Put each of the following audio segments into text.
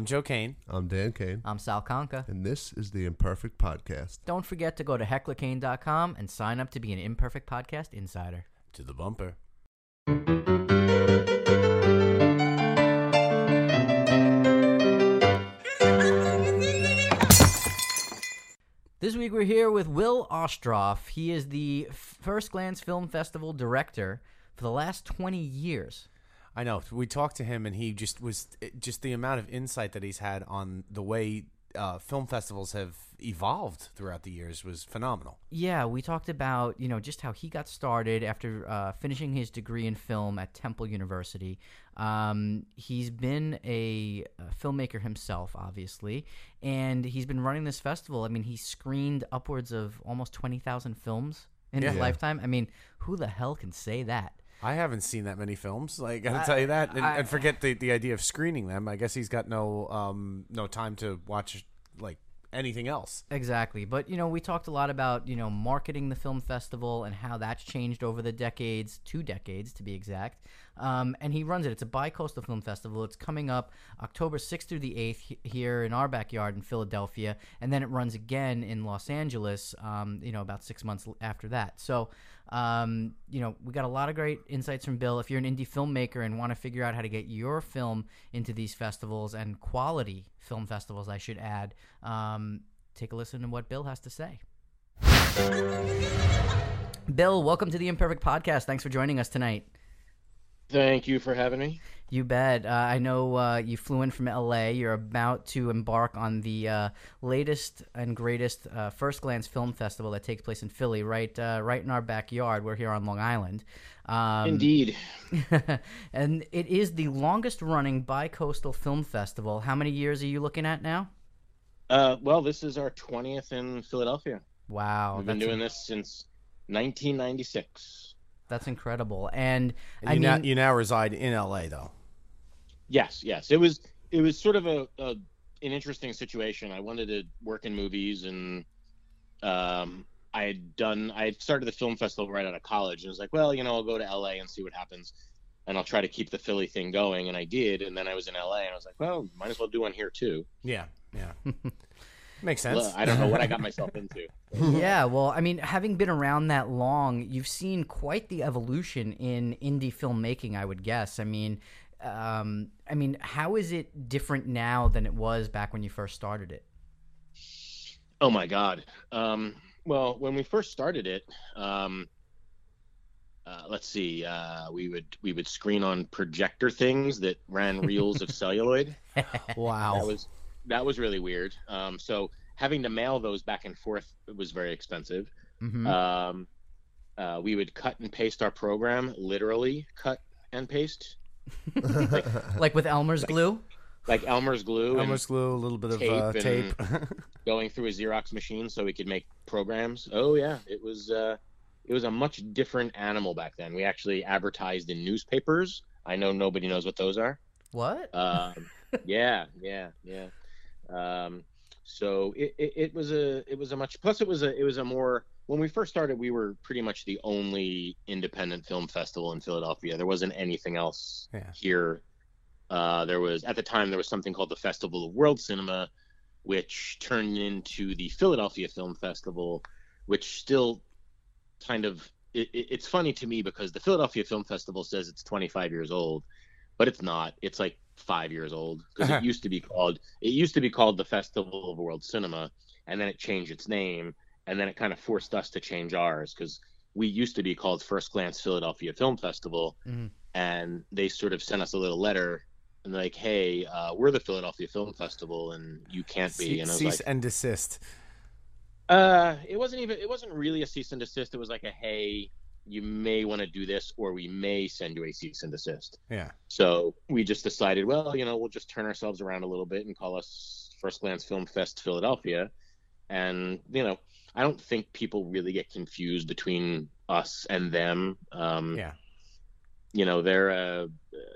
I'm Joe Kane. I'm Dan Kane, I'm Sal Conca. and this is the Imperfect Podcast. Don't forget to go to hecklerkane.com and sign up to be an Imperfect Podcast Insider. To the bumper. This week we're here with Will Ostroff. He is the First Glance Film Festival director for the last 20 years. I know. We talked to him, and he just was just the amount of insight that he's had on the way uh, film festivals have evolved throughout the years was phenomenal. Yeah, we talked about, you know, just how he got started after uh, finishing his degree in film at Temple University. Um, he's been a, a filmmaker himself, obviously, and he's been running this festival. I mean, he screened upwards of almost 20,000 films in his Yeah. lifetime. I mean, who the hell can say that? I haven't seen that many films. Like, I gotta tell you that, and, I- and forget the, the idea of screening them. I guess he's got no um no time to watch like anything else. Exactly. But, you know, we talked a lot about, you know, marketing the film festival and how that's changed over the decades, two decades to be exact. Um, and he runs it. It's a bi coastal film festival. It's coming up October 6th through the 8th here in our backyard in Philadelphia. And then it runs again in Los Angeles, um, you know, about six months after that. So, um, you know, we got a lot of great insights from Bill. If you're an indie filmmaker and want to figure out how to get your film into these festivals and quality film festivals, I should add, um, take a listen to what Bill has to say. Bill, welcome to the Imperfect Podcast. Thanks for joining us tonight. Thank you for having me. You bet. Uh, I know uh, you flew in from LA. You're about to embark on the uh, latest and greatest uh, First Glance Film Festival that takes place in Philly, right, uh, right in our backyard. We're here on Long Island. Um, Indeed. and it is the longest running bi-coastal film festival. How many years are you looking at now? Uh, well, this is our 20th in Philadelphia. Wow, We've been that's, doing this since 1996. that's incredible. And, And I you mean, now you now reside in L.A. though. Yes, yes. It was it was sort of a, a an interesting situation. I wanted to work in movies, and um, I had done. I had started the film festival right out of college, and was like, well, you know, I'll go to LA and see what happens, and I'll try to keep the Philly thing going. And I did, and then I was in LA, and I was like, well, might as well do one here too. Yeah, yeah. Makes sense. Well, I don't know what I got myself into. yeah, well, I mean, having been around that long, you've seen quite the evolution in indie filmmaking, I would guess. I mean, um, I mean, how is it different now than it was back when you first started it? Oh my God. Um, well, when we first started it, um, uh, let's see, uh, we would we would screen on projector things that ran reels of celluloid. Wow, that was that was really weird. Um, so having to mail those back and forth was very expensive. Mhm. Um, uh, we would cut and paste our program, literally cut and paste, like with Elmer's glue? like Elmer's glue. Elmer's glue, a little bit of tape uh, tape. going through a Xerox machine so we could make programs. Oh yeah, it was uh, it was a much different animal back then. We actually advertised in newspapers. I know nobody knows what those are. What? Um, yeah, yeah, yeah. Um, so it, it, it was a it was a much plus it was a it was a more when we first started we were pretty much the only independent film festival in Philadelphia. There wasn't anything else Yeah. here. Uh, there was at the time there was something called the Festival of World Cinema, which turned into the Philadelphia Film Festival, which still kind of it, it, it's funny to me because the Philadelphia Film Festival says it's 25 years old, but it's not. It's like five years old because it used to be called it used to be called the Festival of World Cinema, and then it changed its name, and then it kind of forced us to change ours because we used to be called First Glance Philadelphia Film Festival, Mhm. and they sort of sent us a little letter and like, hey, uh, we're the Philadelphia Film Festival, and you can't be. Ce- And cease like, and desist. uh, it wasn't even. It wasn't really a cease and desist. It was like a hey, you may want to do this, or we may send you a cease and desist. Yeah. So we just decided, well, you know, we'll just turn ourselves around a little bit and call us First Glance Film Fest Philadelphia. And, you know, I don't think people really get confused between us and them. Um, Yeah. You know, they're, uh,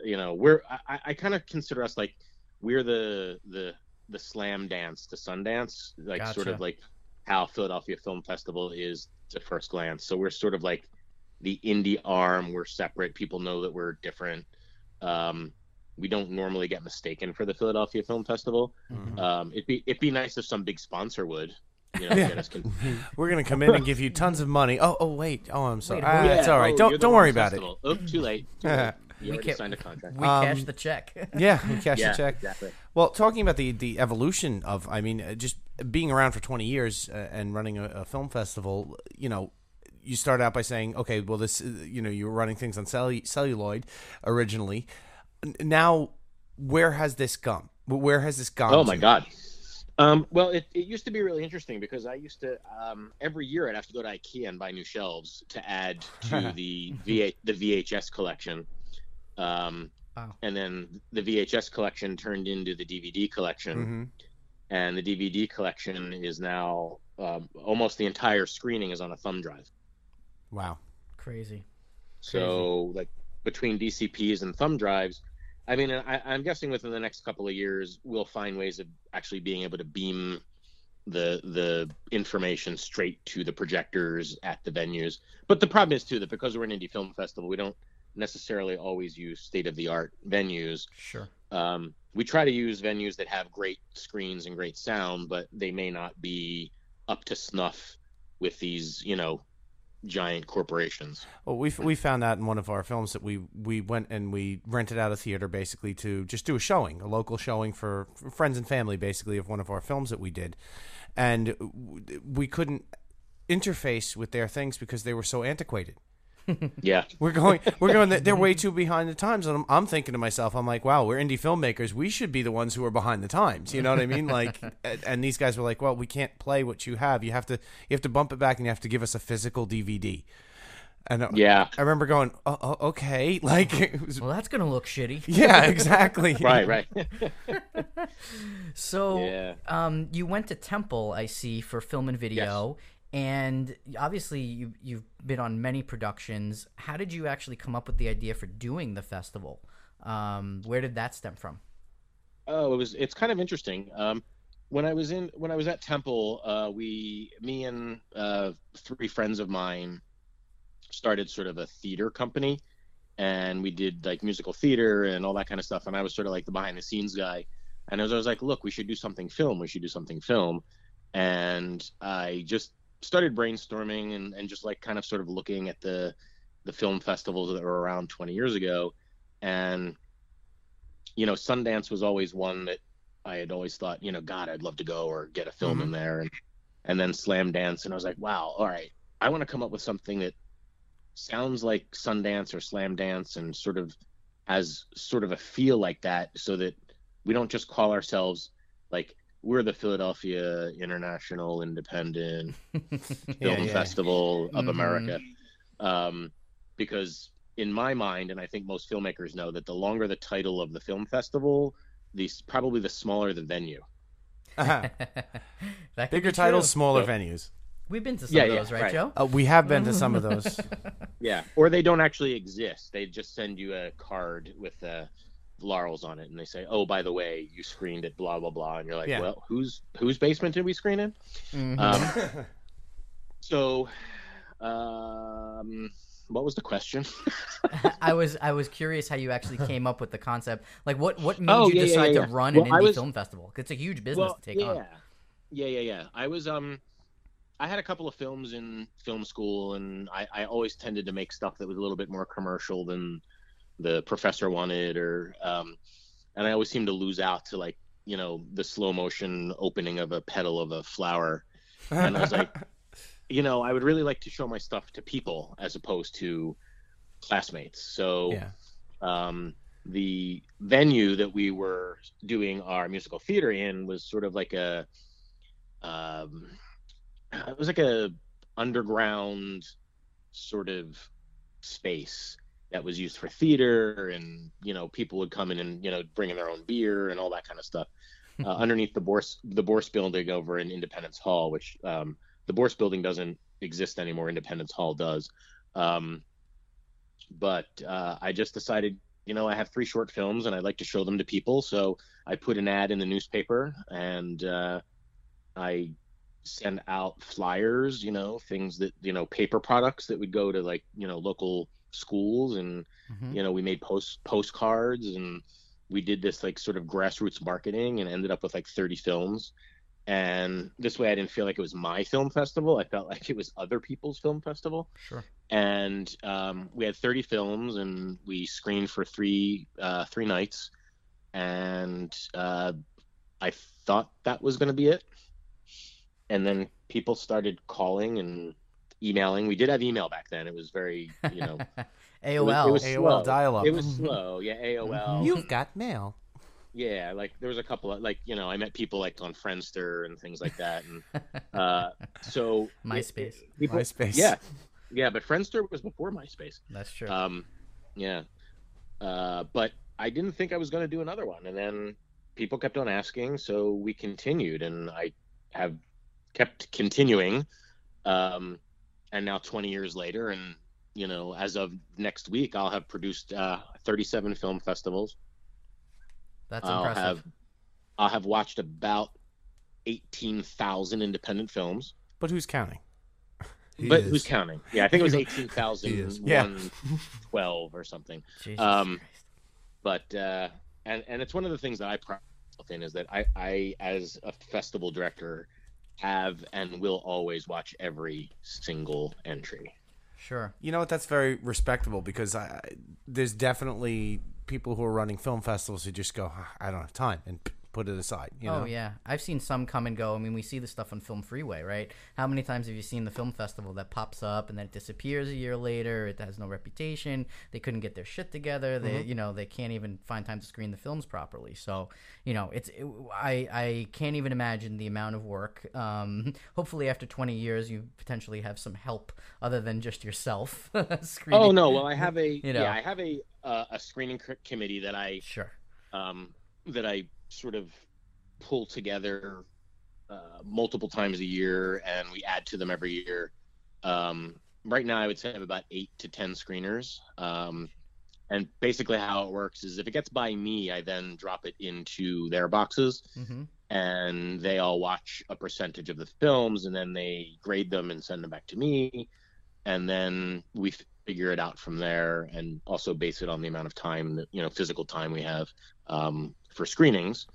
you know, we're, I, I kind of consider us like, we're the, the, the slam dance to Sundance, like sort of like how Philadelphia Film Festival is to First Glance. So we're sort of like the indie arm. We're separate. People know that we're different. Um, we don't normally get mistaken for the Philadelphia Film Festival. Mhm. Um, it'd be it'd be nice if some big sponsor would, you know, Yeah. get us. Con- We're gonna come in and give you tons of money. Oh, oh, wait. Oh, I'm sorry. Wait, Ah, who- it's all right. oh, don't don't worry about it. festival. Oh, too late. Too late. You We already can't- signed a contract. we Um, cashed the check. Yeah, we cash yeah, the check. exactly. Well, talking about the the evolution of, I mean, uh, just being around for 20 years uh, and running a, a film festival, you know, you start out by saying, okay, well, this, uh, you know, you were running things on cellu- celluloid originally. Now, where has this gone? Where has this gone? Oh my to? god. Um, well, it, it used to be really interesting because I used to um, every year I'd have to go to IKEA and buy new shelves to add to the V the VHS collection. Um, Wow. And then the VHS collection turned into the DVD collection, Mhm. and the DVD collection is now um, almost the entire screening is on a thumb drive. Wow. Crazy. So like between DCPs and thumb drives, I mean, I, I'm guessing within the next couple of years we'll find ways of actually being able to beam the the information straight to the projectors at the venues. But the problem is too that because we're an indie film festival, we don't necessarily always use state of the art venues. Sure. Um, we try to use venues that have great screens and great sound, but they may not be up to snuff with these, you know, giant corporations. Well, we we found out in one of our films that we we went and we rented out a theater basically to just do a showing, a local showing for friends and family, basically of one of our films that we did, and we couldn't interface with their things because they were so antiquated. Yeah. We're going, we're going. They're way too behind the times, and I'm, I'm thinking to myself, I'm like, wow, we're indie filmmakers. We should be the ones who are behind the times. You know what I mean? Like, and, and these guys were like, well, we can't play what you have. You have to, you have to bump it back, and you have to give us a physical DVD. And Yeah. I remember going, oh, oh, okay, like, it was, Well, that's gonna look shitty. yeah, exactly. Right, right. So, Yeah. um, you went to Temple, I see, for film and video, and obviously you you've been on many productions. How did you actually come up with the idea for doing the festival? Um, where did that stem from? Oh, it was. It's kind of interesting. Um, when I was in, when I was at Temple, uh, we, me and uh, three friends of mine, started sort of a theater company, and we did like musical theater and all that kind of stuff. And I was sort of like the behind the scenes guy. And as I was like, look, we should do something film. We should do something film. And I just started brainstorming and, and just like kind of sort of looking at the the film festivals that were around 20 years ago. And you know, Sundance was always one that I had always thought, you know, God, I'd love to go or get a film in mm-hmm. there. And and then Slam Dance, and I was like, wow, all right, I want to come up with something that sounds like Sundance or Slam Dance and sort of has sort of a feel like that, so that we don't just call ourselves like we're the Philadelphia International Independent Film yeah. Festival of Mhm. America. Um, because in my mind, and I think most filmmakers know that the longer the title of the film festival, the probably the smaller the venue. Uh-huh. Bigger titles, smaller So- venues. We've been to some Yeah, of yeah, those, right, right. Joe? Uh, we have been to some of those. Yeah, or they don't actually exist. They just send you a card with uh, laurels on it, and they say, "Oh, by the way, you screened it." Blah blah blah, and you're like, Yeah. "Well, whose whose basement did we screen in?" Mhm. Um, so, um, what was the question? I was I was curious how you actually came up with the concept. Like, what what made Oh, you yeah, yeah, decide yeah, to run Well, an indie was- film festival It's a huge business to take yeah. on. Yeah, yeah, yeah. I was um I had a couple of films in film school and I, I always tended to make stuff that was a little bit more commercial than the professor wanted or um and I always seem to lose out to like, you know, the slow motion opening of a petal of a flower. And I was like, you know, I would really like to show my stuff to people as opposed to classmates. So yeah. um, the venue that we were doing our musical theater in was sort of like a um, it was like a underground sort of space that was used for theater and you know people would come in and you know bring in their own beer and all that kind of stuff. Uh, underneath the Bourse the Bourse building over in Independence Hall which um, the Bourse building doesn't exist anymore. Independence Hall does. Um, but uh, I just decided, you know, I have three short films and I'd like to show them to people. So I put an ad in the newspaper and uh, I send out flyers, you know, things that, you know, paper products that would go to like, you know, local schools and, Mhm. you know, we made post postcards and we did this like sort of grassroots marketing and ended up with like 30 films. And this way, I didn't feel like it was my film festival. I felt like it was other people's film festival. Sure. And um, we had 30 films, and we screened for three uh, three nights. And uh, I thought that was going to be it. And then people started calling and emailing. We did have email back then. It was very, you know, it was, AOL. it was AOL slow. dial-up. It was slow. Yeah, AOL. You've got mail. Yeah, like there was a couple of like you know I met people like on Friendster and things like that, and uh, so MySpace. it- people, MySpace. Yeah, yeah, but Friendster was before MySpace. That's true. Um, yeah, uh, but I didn't think I was going to do another one, and then people kept on asking, so we continued, and I have kept continuing, um, and now 20 years later, and you know, as of next week, I'll have produced uh, 37 film festivals. That's I'll impressive. have I'll have watched about 18,000 independent films. But who's counting? He but is. who's counting? Yeah, I think it was He is. 18,112 or something. Jesus um, Christ. But uh, and and it's one of the things that I pride myself in is that I I as a festival director have and will always watch every single entry. Sure. You know what? That's very respectable because I, there's definitely people who are running film festivals who just go, "Ah, I don't have time, and put it aside. You know? Oh yeah, I've seen some come and go. I mean, we see the stuff on Film Freeway, right? How many times have you seen the film festival that pops up and then it disappears a year later? It has no reputation. They couldn't get their shit together. They, Mm-hmm. you know, they can't even find time to screen the films properly. So, you know, it's it, I I can't even imagine the amount of work. Um, hopefully, after 20 years, you potentially have some help other than just yourself screening. Oh no, well I have a You know. yeah I have a uh, a screening committee that I Sure. um, that I sort of pull together uh, multiple times a year, and we add to them every year. Um, right now, I would say I have about eight to ten screeners. Um, and basically, how it works is if it gets by me, I then drop it into their boxes, hmm and they all watch a percentage of the films, and then they grade them and send them back to me, and then we figure it out from there, and also base it on the amount of time that you know physical time we have um, for screenings.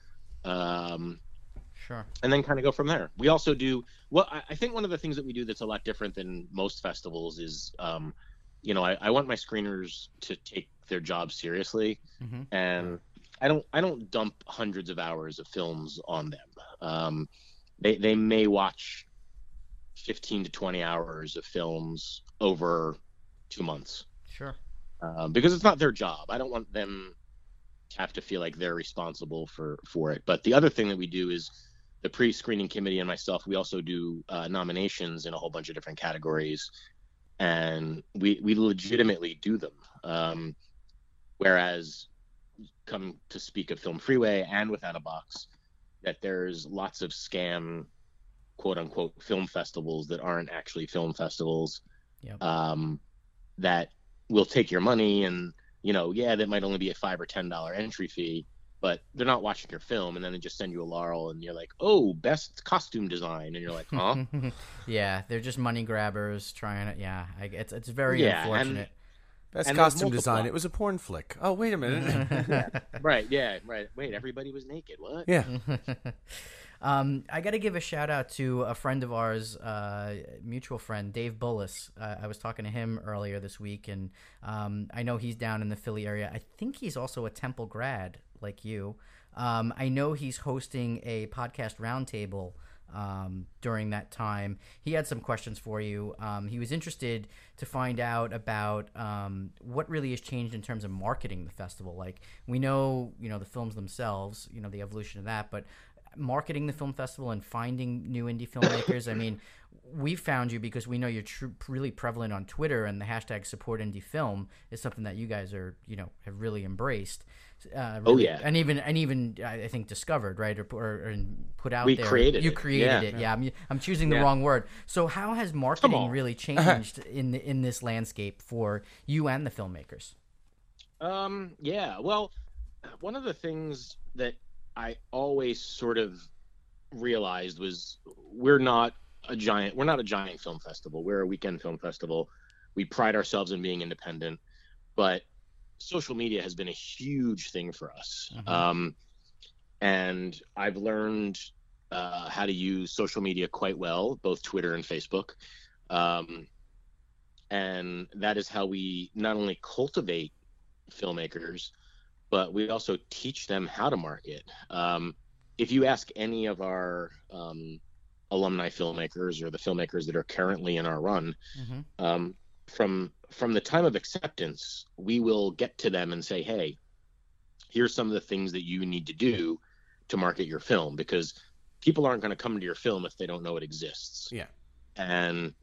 Um, Sure. and then kind of go from there. We also do well. I, I think one of the things that we do that's a lot different than most festivals is, um, you know, I, I want my screeners to take their job seriously, Mhm. and I don't I don't dump hundreds of hours of films on them. Um, they they may watch fifteen to twenty hours of films over two months Sure. um, because it's not their job. I don't want them have to feel like they're responsible for for it. But the other thing that we do is the pre-screening committee and myself. We also do uh, nominations in a whole bunch of different categories, and we we legitimately do them. Um, whereas, come to speak of Film Freeway and Without a Box, that there's lots of scam, quote unquote, film festivals that aren't actually film festivals. Yep. Um, that will take your money and you know yeah that might only be a five or ten dollar entry fee but they're not watching your film and then they just send you a laurel and you're like oh best costume design and you're like huh yeah, they're just money grabbers trying to. Yeah, I, it's it's very Yeah, and- unfortunate. Best And costume design. It was a porn flick. Oh, wait a minute. right yeah right wait everybody was naked what yeah. Um, I got to give a shout out to a friend of ours, uh, mutual friend Dave Bullis. Uh, I was talking to him earlier this week, and um, I know he's down in the Philly area. I think he's also a Temple grad, like you. Um, I know he's hosting a podcast roundtable um, during that time. He had some questions for you. Um, he was interested to find out about um, what really has changed in terms of marketing the festival. Like we know, you know, the films themselves, you know, the evolution of that, but marketing the film festival and finding new indie filmmakers. I mean, we found you because we know you're tr- really prevalent on Twitter, and the hashtag support indie film is something that you guys are, you know, have really embraced. Uh, Oh, yeah. and even and even I think discovered right or, or, or put out We there. created you it. created Yeah. it. Yeah, I'm, I'm choosing the Yeah. wrong word. So how has marketing really changed in the, in this landscape for you and the filmmakers? Um, yeah. Well, one of the things that I always sort of realized was we're not a giant we're not a giant film festival. We're a weekend film festival. We pride ourselves in being independent, but social media has been a huge thing for us. Mhm. Um, and I've learned uh, how to use social media quite well, both Twitter and Facebook. Um, and that is how we not only cultivate filmmakers, but we also teach them how to market. Um, if you ask any of our um, alumni filmmakers or the filmmakers that are currently in our run, Mhm. um, from from the time of acceptance, we will get to them and say, "Hey, here's some of the things that you need to do to market your film," because people aren't going to come to your film if they don't know it exists. Yeah. And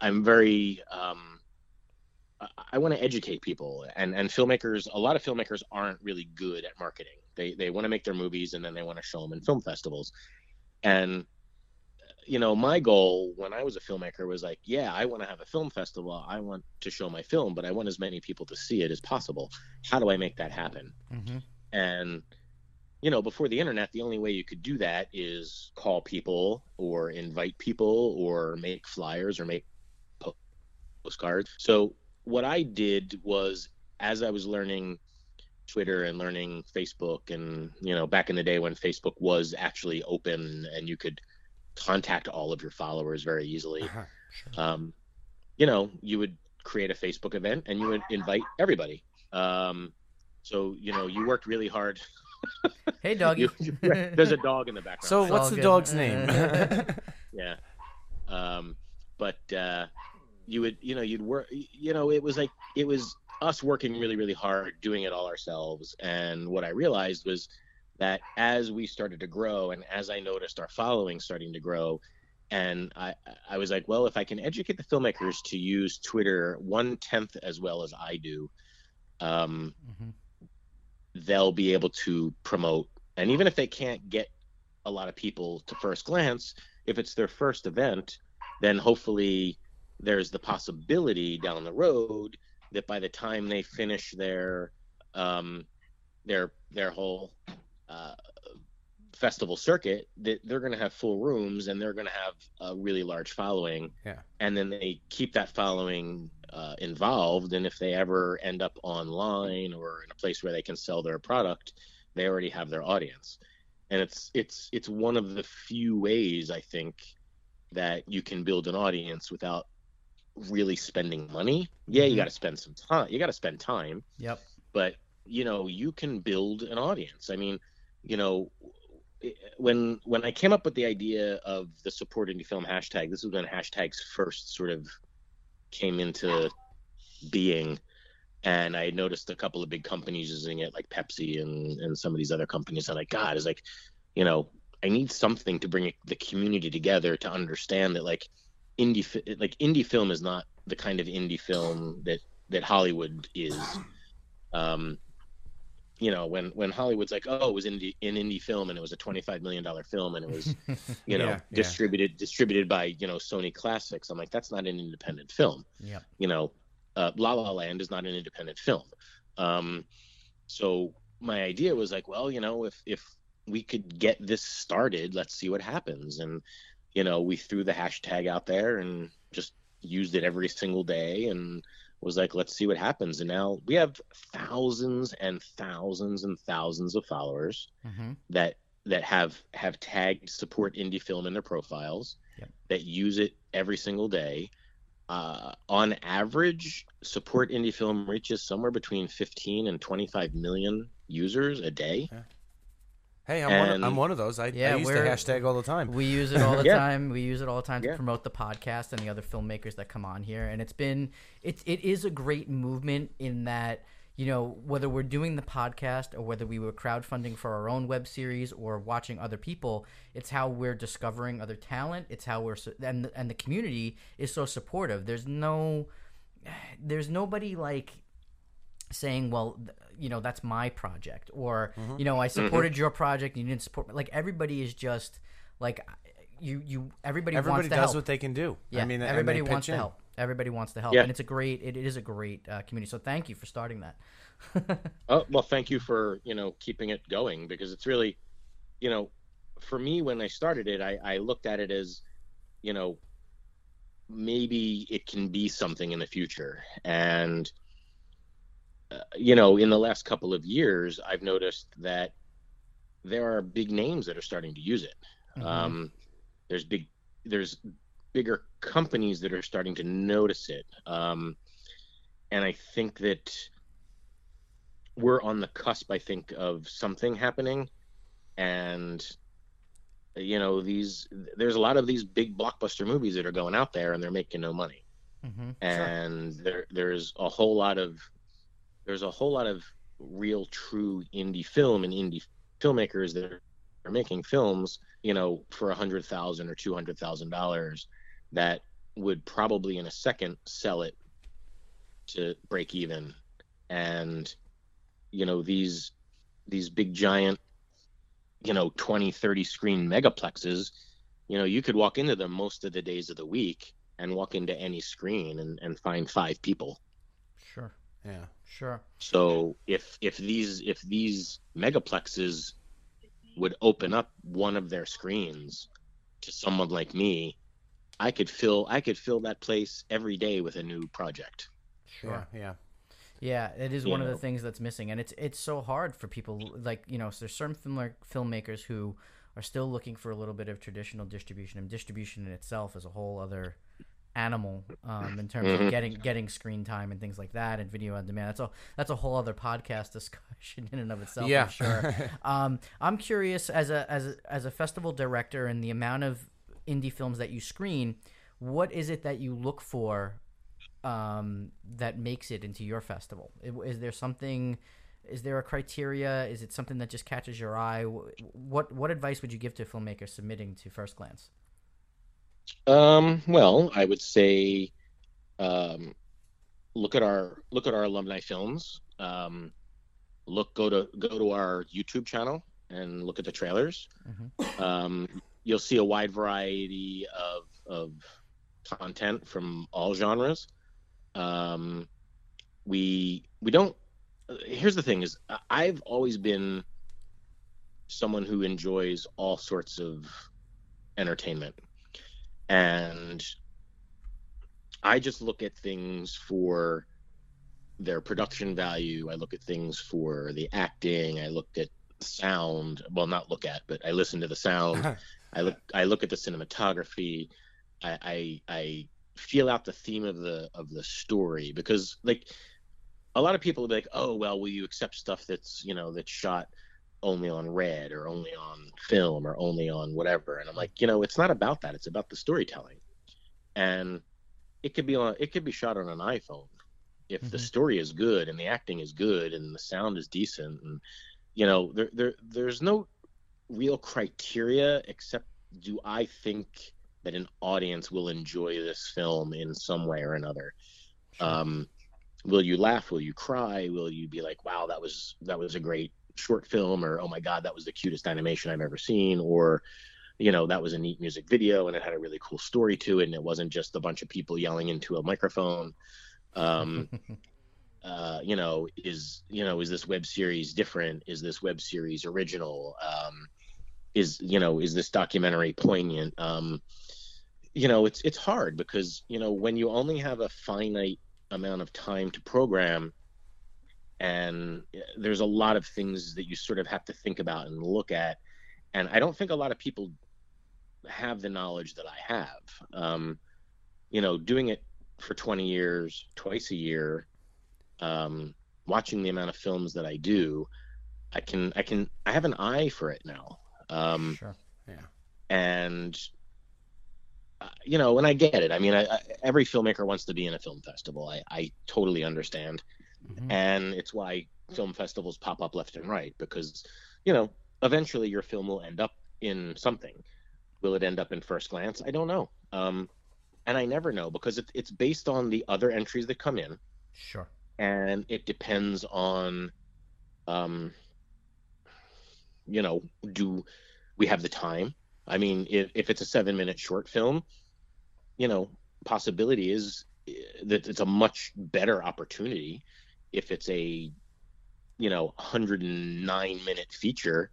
I'm very um, I- want to educate people, and and filmmakers. A lot of filmmakers aren't really good at marketing. They they want to make their movies and then they want to show them in film festivals, and you know my goal when i was a filmmaker was like yeah i want to have a film festival i want to show my film but i want as many people to see it as possible how do i make that happen Mhm. and you know before the internet the only way you could do that is call people or invite people or make flyers or make postcards so what i did was as i was learning twitter and learning facebook and you know back in the day when facebook was actually open and you could contact all of your followers very easily Uh-huh. um, you know, you would create a Facebook event and you would invite everybody. Um, so you know, you worked really hard. Hey, doggy. You- you- there's a dog in the background. So what's the good. dog's name? yeah, um, but uh, you would, you know, you'd work. You know, it was like it was us working really, really hard, doing it all ourselves. And what I realized was that as we started to grow, and as I noticed our following starting to grow, and I, I was like, well, if I can educate the filmmakers to use Twitter one tenth as well as I do, um, Mhm. they'll be able to promote. And even if they can't get a lot of people to first glance, if it's their first event, then hopefully there's the possibility down the road that by the time they finish their um, their their whole uh, festival circuit, that they're going to have full rooms and they're going to have a really large following. Yeah. And then they keep that following uh, involved, and if they ever end up online or in a place where they can sell their product, they already have their audience. And it's it's it's one of the few ways I think that you can build an audience without really spending money. Yeah, you Mhm. got to spend some time. You got to spend time, Yep. but you know you can build an audience. I mean, you know, when when I came up with the idea of the support indie film hashtag, this was when hashtags first sort of came into being, and I noticed a couple of big companies using it, like Pepsi and and some of these other companies. I'm like, God, is like, you know, I need something to bring the community together to understand that like indie like indie film is not the kind of indie film that that Hollywood is. Um, you know, when when Hollywood's like, oh, it was indie in indie film and it was a twenty five million dollar film and it was you know Yeah, yeah. distributed distributed by you know Sony Classics. I'm like, that's not an independent film. Yep. You know, uh, La La Land is not an independent film. Um, so my idea was like, well, you know, if if we could get this started, let's see what happens. And you know, we threw the hashtag out there and just used it every single day and was like, let's see what happens. And now we have thousands and thousands and thousands of followers Mhm. that that have have tagged support indie film in their profiles Yep. that use it every single day uh, on average support indie film reaches somewhere between 15 and 25 million users a day Hey, I'm, one of, I'm one of those. I, Yeah, I use the hashtag all the time. We use it all the Yeah. time. We use it all the time to Yeah. promote the podcast and the other filmmakers that come on here. And it's been it it is a great movement in that you know whether we're doing the podcast or whether we were crowdfunding for our own web series or watching other people, it's how we're discovering other talent. It's how we're and and the community is so supportive. There's no there's nobody like saying, well, th- you know, that's my project, or Mm-hmm. you know, I supported your project, and you didn't support. Me. Like everybody is just like you, you. Everybody, Everybody wants to does help. what they can do. yeah, I mean, everybody wants pitch to in. help. Everybody wants to help, Yeah. and it's a great. It is a great uh, community. So thank you for starting that. Oh well, thank you for you know keeping it going because it's really, you know, for me when I started it, I, I looked at it as, you know, maybe it can be something in the future, and uh, you know, in the last couple of years, I've noticed that there are big names that are starting to use it. Mhm. Um, there's big, there's bigger companies that are starting to notice it, um, and I think that we're on the cusp. I think of something happening, and you know, these there's a lot of these big blockbuster movies that are going out there, and they're making no money Mhm. and there there's a whole lot of there's a whole lot of real true indie film and indie filmmakers that are making films you know for a hundred thousand or two hundred thousand dollars that would probably in a second sell it to break even and you know these these big giant you know 20 30 screen megaplexes you know you could walk into them most of the days of the week and walk into any screen and, and find five people Sure. Yeah. Sure. so if if these if these megaplexes would open up one of their screens to someone like me i could fill i could fill that place every day with a new project Sure. Yeah. Yeah. Yeah, it is one of the things that's missing, and it's it's so hard for people like you know. So there's certain film filmmakers who are still looking for a little bit of traditional distribution, and distribution in itself is a whole other animal um, in terms of Mhm. getting getting screen time and things like that, and video on demand. That's a that's a whole other podcast discussion in and of itself. yeah. I'm sure. um, I'm curious as a as a, as a festival director and the amount of indie films that you screen. What is it that you look for um, that makes it into your festival? Is there something? Is there a criteria? Is it something that just catches your eye? What what advice would you give to filmmakers submitting to First Glance? Um, well, I would say, um, look at our look at our alumni films. Um, look go to go to our YouTube channel and look at the trailers. Mhm. Um, you'll see a wide variety of of content from all genres. Um, we we don't. Here's the thing: is I've always been someone who enjoys all sorts of entertainment and I just look at things for their production value. I look at things for the acting. I looked at sound. Well, not look at, but I listen to the sound. I look. I look at the cinematography. I, I I feel out the theme of the of the story because like a lot of people will be like, oh well, will you accept stuff that's you know that's shot only on red or only on film or only on whatever. And i'm like you know it's not about that. It's about the storytelling. And it could be on it could be shot on an iphone. If the Mhm. story is good and the acting is good and the sound is decent and you know there, there there's no real criteria except do i think that an audience will enjoy this film in some way or another? Um will you laugh? Will you cry? Will you be like wow that was that was a great short film or oh my god that was the cutest animation i've ever seen or you know that was a neat music video and it had a really cool story to it and it wasn't just a bunch of people yelling into a microphone. Um uh you know is you know is this web series different? Is this web series original? Um is you know is this documentary poignant? Um you know it's it's hard because you know when you only have a finite amount of time to program and there's a lot of things that you sort of have to think about and look at. And i don't think a lot of people have the knowledge that i have. Um, you know doing it for 20 years twice a year um, watching the amount of films that i do i can i can i have an eye for it now. Um, sure. and uh, you know and i get it. I mean I, I, every filmmaker wants to be in a film festival. I, I totally understand Mhm. and it's why film festivals pop up left and right because you know eventually your film will end up in something. Will it end up in first glance? I don't know. Um, and i never know because it, it's based on the other entries that come in. Sure. and it depends on um you know do we have the time? I mean if, if it's a seven minute short film you know possibility is eh, that it's a much better opportunity if it's a you know 109 minute feature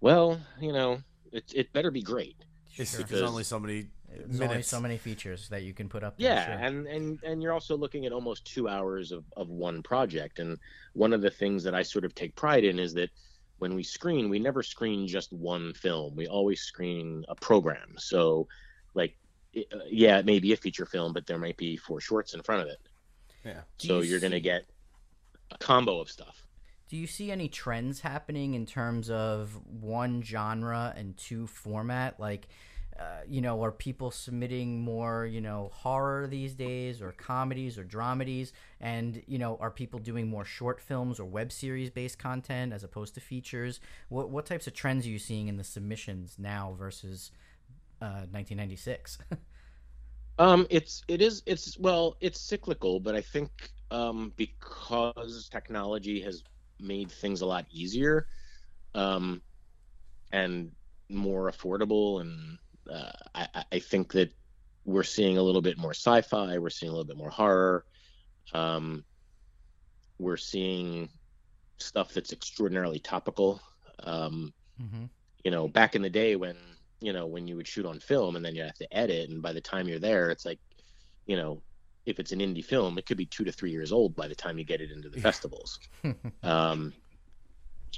well you know it, it better be great It's Sure. because only so many There's only minutes. so many features that you can put up. There, yeah sure. and and and you're also looking at almost two hours of, of one project and one of the things that i sort of take pride in is that when we screen we never screen just one film we always screen a program so like it- uh, yeah it may be a feature film but there might be four shorts in front of it Yeah. So you you're going to get a combo of stuff Do you see any trends happening in terms of one genre and two format? Like, uh, you know, are people submitting more, you know, horror these days, or comedies, or dramedies? And you know, are people doing more short films or web series based content as opposed to features? What what types of trends are you seeing in the submissions now versus uh, 1996? Um, it's it is it's well, it's cyclical, but I think um, because technology has made things a lot easier, um, and more affordable, and uh, I, I- think that we're seeing a little bit more sci-fi, we're seeing a little bit more horror, um, we're seeing stuff that's extraordinarily topical. Um, mm-hmm. you know, back in the day when, you know, when you would shoot on film and then you have to edit, and by the time you're there, it's like, you know, if it's an indie film, it could be two to three years old by the time you get it into the Yeah. festivals. Um,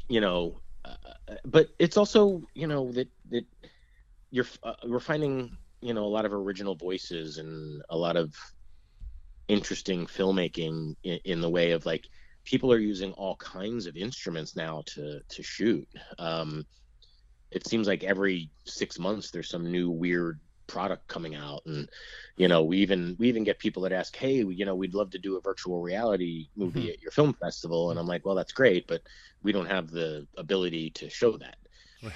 you know, uh, but it's also, you know, that that you're uh, we're finding, you know, a lot of original voices and a lot of interesting filmmaking in, in the way of like people are using all kinds of instruments now to to shoot. Um, it seems like every six months there's some new weird product coming out, and you know we even we even get people that ask, hey, you know, we'd love to do a virtual reality movie at your film festival, and I'm like, well, that's great, but we don't have the ability to show that.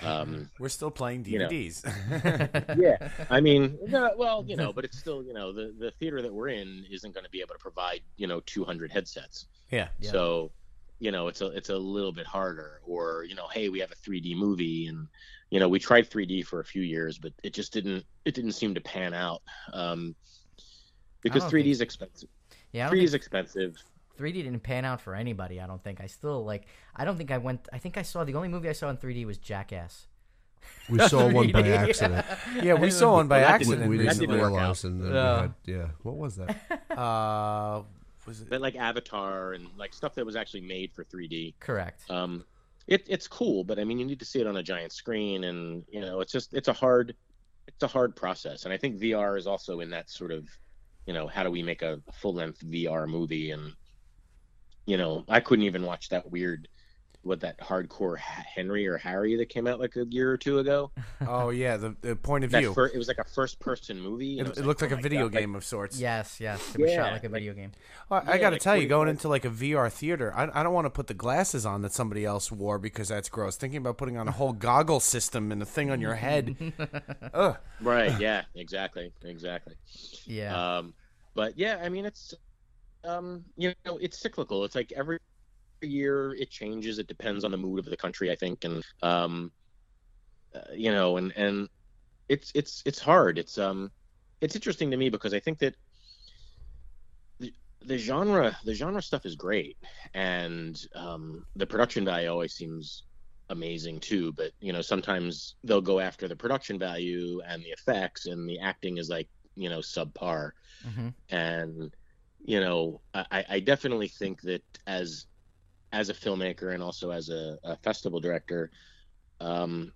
Um, We're still playing you know. DVDs. yeah, I mean, no, well, you know, but it's still, you know, the the theater that we're in isn't going to be able to provide, you know, 200 headsets. yeah. Yeah. So, you know, it's a it's a little bit harder. Or you know, hey, we have a 3D movie, and you know, we tried 3D for a few years, but it just didn't it didn't seem to pan out. Um, because 3D think is expensive. yeah, 3D don't is expensive. 3D didn't pan out for anybody. I don't think. I still like. I don't think I went. I think I saw the only movie I saw in 3D was Jackass. We saw one by accident. Yeah, we saw one by Well, that We, accident we didn't didn't work realize, and then Yeah. we had, yeah. What was that? Uh, was it? But like Avatar and like stuff that was actually made for 3D. Correct. um, it, it's cool, but I mean, you need to see it on a giant screen, and you know, it's just it's a hard it's a hard process, and I think VR is also in that sort of you know how do we make a full length VR movie, and you know, I couldn't even watch that weird what that hardcore Henry or Harry that came out like a year or two ago. Oh yeah, the, the point of That view. fir- it was like a first person movie. and it, was it looked like oh a video God, like, game of sorts. Yes, yes. It was shot like a like- video game. Well, I Yeah, got to like tell you, going 45 into like a VR theater, I, I don't want to put the glasses on that somebody else wore because that's gross. Thinking about putting on a whole goggle system and a thing on your head. Ugh. right? Yeah, exactly, exactly. Yeah. Um, but yeah, I mean, it's um, you know, it's cyclical. It's like every year it changes. It depends on the mood of the country, I think, and um, uh, you know, and and it's it's it's hard. It's um, it's interesting to me because I think that the, the genre the genre stuff is great, and um, the production value always seems amazing too. But you know, sometimes they'll go after the production value and the effects, and the acting is like you know subpar hmm and you know I, I definitely think that as as a filmmaker and also as a, a festival director um,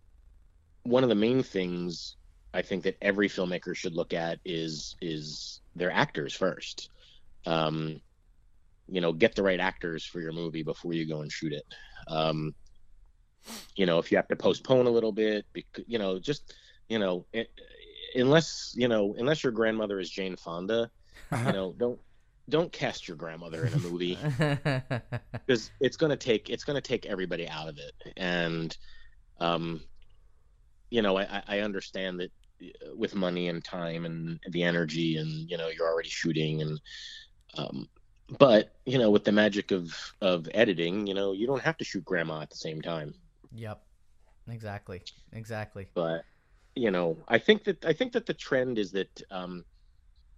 one of the main things i think that every filmmaker should look at is is their actors first. Um, you know get the right actors for your movie before you go and shoot it. Um, you know if you have to postpone a little bit because you know just you know it, unless you know unless your grandmother is jane fonda you know don't don't cast your grandmother in a movie because it's going to take it's going to take everybody out of it and um you know I, I understand that uh, with money and time and the energy and you know you're already shooting and um but you know with the magic of of editing you know you don't have to shoot grandma at the same time yep. Exactly. Exactly. but you know i think that i think that the trend is that um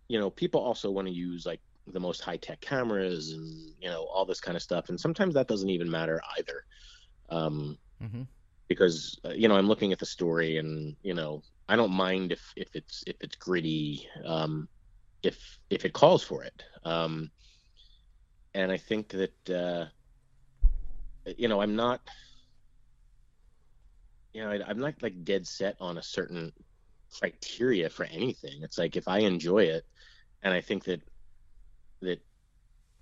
you know people also want to use like the most high tech cameras and you know all this kind of stuff and sometimes that doesn't even matter either um hmm because uh, you know i'm looking at the story and you know I don't mind if if it's if it's gritty, um, if if it calls for it. Um, and I think that uh, you know I'm not you know I, I'm not like dead set on a certain criteria for anything. It's like if I enjoy it, and I think that that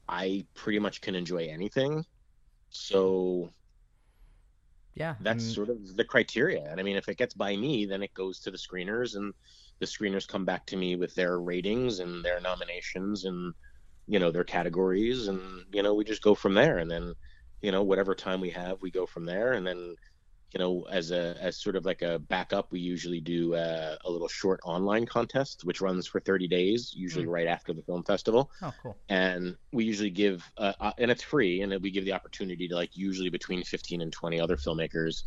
I pretty much can enjoy anything. So Yeah, that's mm, sort of the criteria. And I mean, if it gets by me, then it goes to the screeners, and the screeners come back to me with their ratings and their nominations and you know their categories, and you know we just go from there. And then you know whatever time we have, we go from there. And then you know as a as sort of like a backup, we usually do uh, a little short online contest, which runs for 30 days, usually right after the film festival oh, cool. and we usually give uh, uh, and it's free and we give the opportunity to like usually between 15 and 20 other filmmakers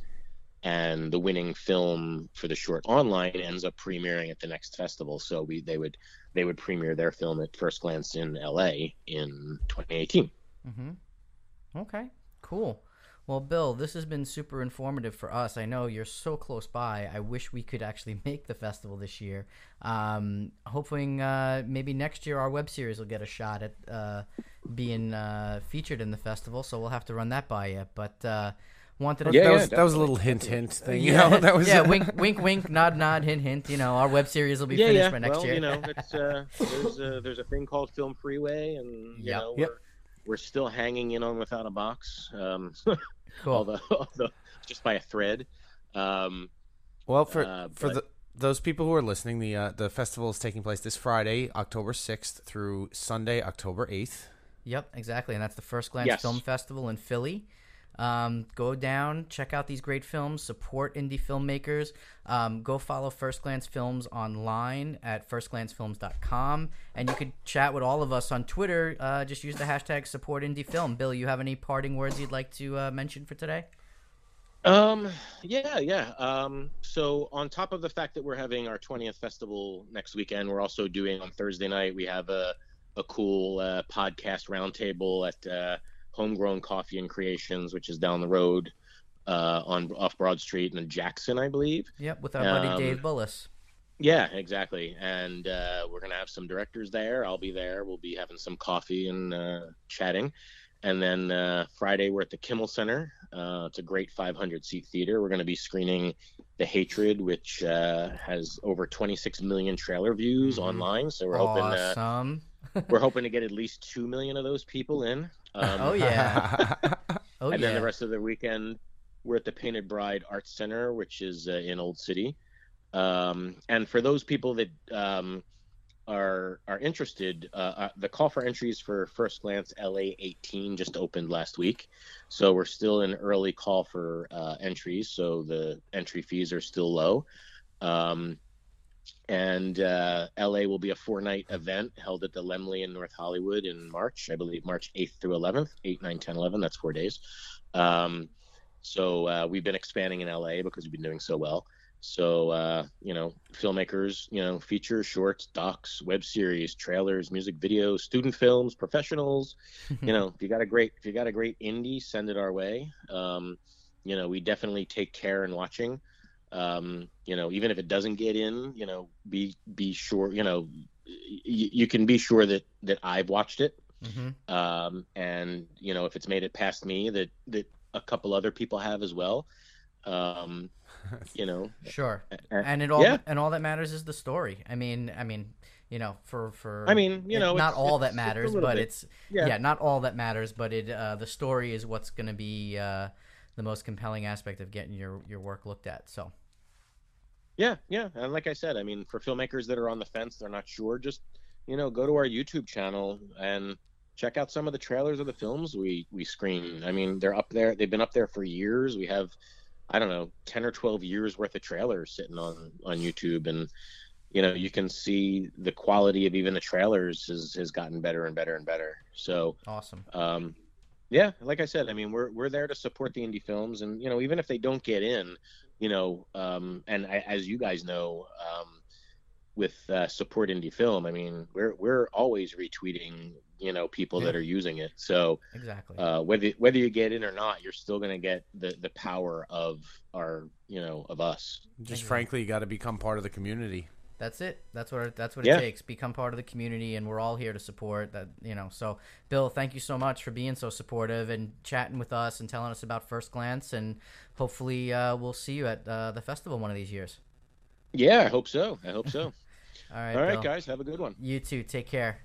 and the winning film for the short online ends up premiering at the next festival so we they would they would premiere their film at first glance in la in 2018 Mm-hmm. Okay, cool. Well, Bill, this has been super informative for us. I know you're so close by. I wish we could actually make the festival this year. Um, hoping uh, maybe next year our web series will get a shot at uh, being uh, featured in the festival. So we'll have to run that by you. But uh, wanted to Yeah, that yeah, was that was a little hint hint thing. You know, that was yeah, wink, wink, wink, nod, nod, hint, hint. You know, our web series will be yeah finished yeah by next well year. you know it's uh there's a there's a thing called FilmFreeway and you Yep. know we're, we're still hanging in on Withoutabox um cool. although, although just by a thread um Well, for Uh, for but- the those people who are listening, the uh, the festival is taking place this Friday, October sixth through Sunday, October eighth. Yep, exactly, and that's the First Glance Yes. Film Festival in Philly. Um, go down, check out these great films, support indie filmmakers. Um, go follow First Glance Films online at firstglancefilms.com, and you could chat with all of us on Twitter. Uh, just use the hashtag support indie film. Bill, you have any parting words you'd like to uh, mention for today? Um, yeah, yeah. Um, so on top of the fact that we're having our 20th festival next weekend, we're also doing on Thursday night, we have a, a cool uh, podcast roundtable at uh, Homegrown Coffee and Creations, which is down the road uh, on off Broad Street in Jackson, I believe. Yep, with our buddy Um, Dave Bullis. Yeah, exactly. And uh, we're going to have some directors there. I'll be there. We'll be having some coffee and uh, chatting. And then uh, Friday, we're at the Kimmel Center. Uh, it's a great 500 seat theater. We're going to be screening The Hatred, which uh, has over 26 million trailer views Mhm. online. So we're hoping uh, Awesome. We're hoping to get at least two million of those people in. Um, oh yeah. Oh and yeah. then the rest of the weekend, we're at the Painted Bride Arts Center, which is uh, in Old City. Um, and for those people that um, are are interested, uh, uh, the call for entries for First Glance LA 18 just opened last week, so we're still in early call for uh, entries. So the entry fees are still low. Um, and uh, LA will be a four night event held at the Laemmle in North Hollywood in March, I believe March 8th through 11th, 8, 9, 10, 11. That's four days. Um, so uh, we've been expanding in LA because we've been doing so well. So, uh, you know, filmmakers, you know, features, shorts, docs, web series, trailers, music videos, student films, professionals, you know, if you got a great, if you got a great indie, send it our way. Um, you know, we definitely take care in watching um, you know, even if it doesn't get in, you know, be be sure, you know, y- you can be sure that that I've watched it, hmm um, and you know, if it's made it past me, that that a couple other people have as well. Um, you know, Sure. a- and it all yeah. and all that matters is the story. I mean, I mean, you know, for for I mean, you know, not all that matters, but bit- it's yeah. yeah. not all that matters, but it uh, the story is what's going to be uh, the most compelling aspect of getting your your work looked at. So Yeah, yeah, and like I said, I mean, for filmmakers that are on the fence, they're not sure. Just you know, go to our YouTube channel and check out some of the trailers of the films we we screen. I mean, they're up there. They've been up there for years. We have, I don't know, ten or twelve years worth of trailers sitting on on YouTube, and you know, you can see the quality of even the trailers has has gotten better and better and better. So awesome. um, yeah, like I said, I mean, we're we're there to support the indie films, and you know, even if they don't get in, you know, um, and I, as you guys know, um, with uh, support indie film. I mean, we're we're always retweeting, you know, people that are using it. So Exactly. uh, whether whether you get in or not, you're still going to get the the power of our, you know, of us. Just frankly, you got to become part of the community. That's it. That's what that's what Yeah. it takes. Become part of the community, and we're all here to support that. You know. So, Bill, thank you so much for being so supportive and chatting with us and telling us about First Glance. And hopefully, uh, we'll see you at uh, the festival one of these years. Yeah, I hope so. I hope so. All right. All right, Bill. guys, have a good one. You too. Take care.